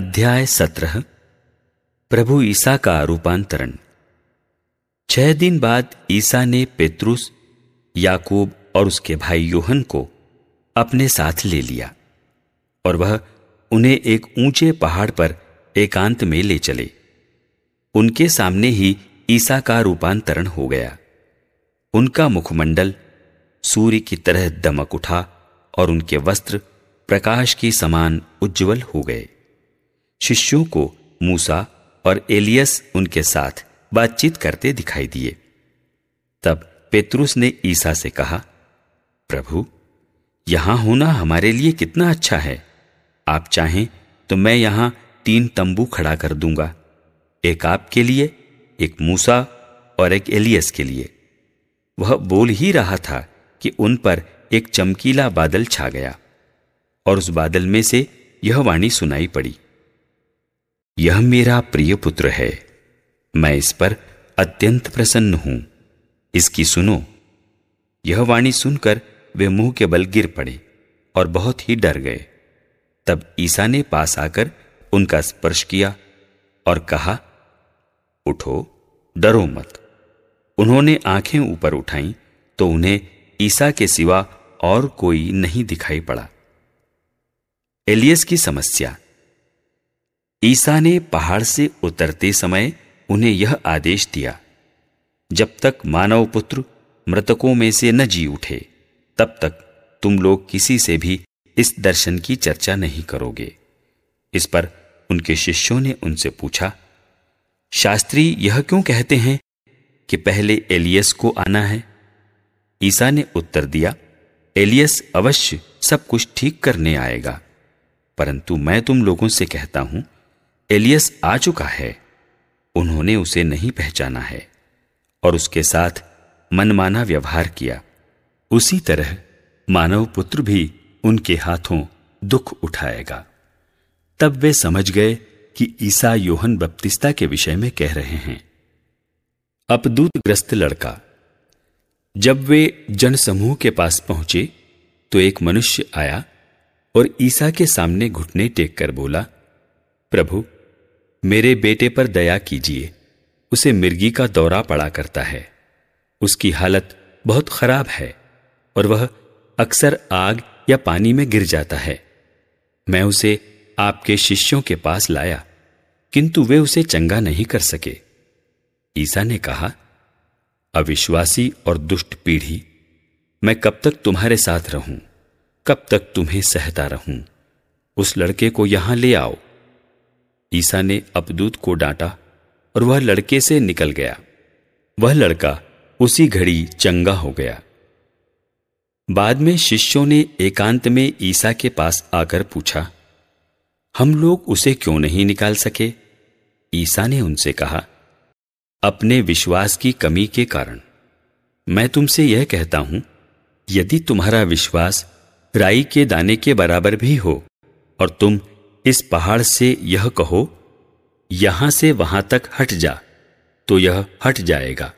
अध्याय सत्रह, प्रभु ईसा का रूपांतरण। छह दिन बाद ईसा ने पेत्रुस, याकूब और उसके भाई योहन को अपने साथ ले लिया और वह उन्हें एक ऊँचे पहाड़ पर एकांत में ले चले। उनके सामने ही ईसा का रूपांतरण हो गया। उनका मुखमंडल सूर्य की तरह दमक उठा और उनके वस्त्र प्रकाश की समान उज्जवल हो गए। शिष्यों को मूसा और एलियस उनके साथ बातचीत करते दिखाई दिए। तब पेतरुस ने ईसा से कहा, प्रभु, यहाँ होना हमारे लिए कितना अच्छा है। आप चाहें तो मैं यहाँ तीन तंबू खड़ा कर दूँगा, एक आपके लिए, एक मूसा और एक एलियस के लिए। वह बोल ही रहा था कि उन पर एक चमकीला बादल छा गया, और उस बादल में से यह वाणी सुनाई पड़ी। यह मेरा प्रिय पुत्र है। मैं इस पर अत्यंत प्रसन्न हूँ। इसकी सुनो। यह वाणी सुनकर वे मुँह के बल गिर पड़े और बहुत ही डर गए। तब ईसा ने पास आकर उनका स्पर्श किया और कहा, उठो, डरो मत। उन्होंने आँखें ऊपर उठाई तो उन्हें ईसा के सिवा और कोई नहीं दिखाई पड़ा। एलियस की समस्या। ईसा ने पहाड़ से उतरते समय उन्हें यह आदेश दिया, जब तक मानव पुत्र मृतकों में से न जी उठे, तब तक तुम लोग किसी से भी इस दर्शन की चर्चा नहीं करोगे। इस पर उनके शिष्यों ने उनसे पूछा, शास्त्री, यह क्यों कहते हैं कि पहले एलियस को आना है? ईसा ने उत्तर दिया, एलियस अवश्य सब कुछ ठीक करने आएगा, परंतु मैं तुम लोगों से कहता हूँ एलियस आ चुका है। उन्होंने उसे नहीं पहचाना है और उसके साथ मनमाना व्यवहार किया। उसी तरह मानव पुत्र भी उनके हाथों दुख उठाएगा। तब वे समझ गए कि ईसा योहन बपतिस्ता के विषय में कह रहे हैं। अपदूतग्रस्त लड़का, जब वे जनसमूह के पास पहुँचे तो एक मनुष्य आया और ईसा के सामने घुटने टेक कर बोला, प्रभु मेरे बेटे पर दया कीजिए। उसे मिर्गी का दौरा पड़ा करता है। उसकी हालत बहुत खराब है और वह अक्सर आग या पानी में गिर जाता है। मैं उसे आपके शिष्यों के पास लाया, किंतु वे उसे चंगा नहीं कर सके। ईसा ने कहा, अविश्वासी और दुष्ट पीढ़ी, मैं कब तक तुम्हारे साथ रहूँ? कब तक तुम्हें सहता रहूँ? उस लड़के को यहाँ ले आओ। ईसा ने अपदूत को डांटा और वह लड़के से निकल गया। वह लड़का उसी घड़ी चंगा हो गया। बाद में शिष्यों ने एकांत में ईसा के पास आकर पूछा, हम लोग उसे क्यों नहीं निकाल सके? ईसा ने उनसे कहा, अपने विश्वास की कमी के कारण। मैं तुमसे यह कहता हूँ, यदि तुम्हारा विश्वास राई के दाने के बराबर भी हो और तुम इस पहाड़ से यह कहो, यहाँ से वहाँ तक हट जा तो यह हट जाएगा,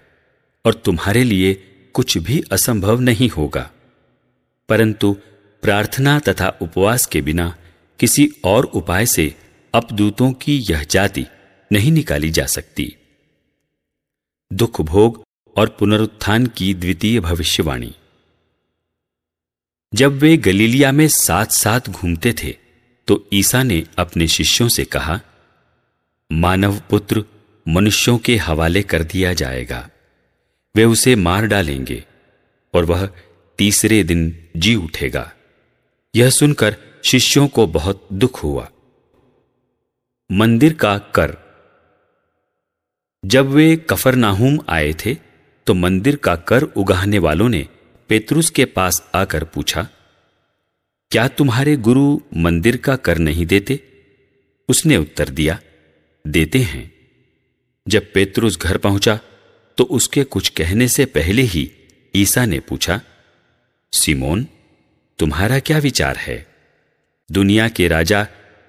और तुम्हारे लिए कुछ भी असंभव नहीं होगा। परंतु प्रार्थना तथा उपवास के बिना किसी और उपाय से अपदूतों की यह जाति नहीं निकाली जा सकती। दुख भोग और पुनरुत्थान की द्वितीय भविष्यवाणी। जब वे गलीलिया में साथ साथ घूमते थे तो ईसा ने अपने शिष्यों से कहा, मानव पुत्र मनुष्यों के हवाले कर दिया जाएगा। वे उसे मार डालेंगे और वह तीसरे दिन जी उठेगा। यह सुनकर शिष्यों को बहुत दुख हुआ। मंदिर का कर। जब वे कफरनाहूम आए थे तो मंदिर का कर उगाहने वालों ने पेतरुस के पास आकर पूछा क्या तुम्हारे गुरु मंदिर का कर नहीं देते? उसने उत्तर दिया, देते हैं। जब पेतरुस घर पहुँचा तो उसके कुछ कहने से पहले ही ईसा ने पूछा, सिमोन, तुम्हारा क्या विचार है? दुनिया के राजा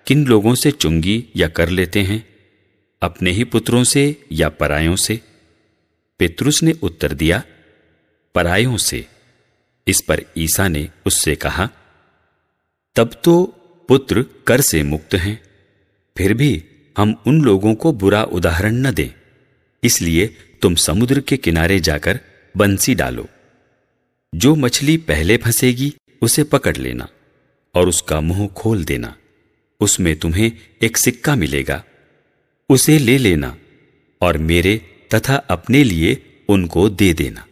किन लोगों से चुंगी या कर लेते हैं? अपने ही पुत्रों से या परायों से? पेतरुस ने उत्तर दिया, परायों से। इस पर ईसा ने उससे कहा तब तो पुत्र कर से मुक्त हैं। फिर भी हम उन लोगों को बुरा उदाहरण न दें। इसलिए तुम समुद्र के किनारे जाकर बंसी डालो। जो मछली पहले फंसेगी, उसे पकड़ लेना और उसका मुँह खोल देना। उसमें तुम्हें एक सिक्का मिलेगा। उसे ले लेना और मेरे तथा अपने लिए उनको दे देना।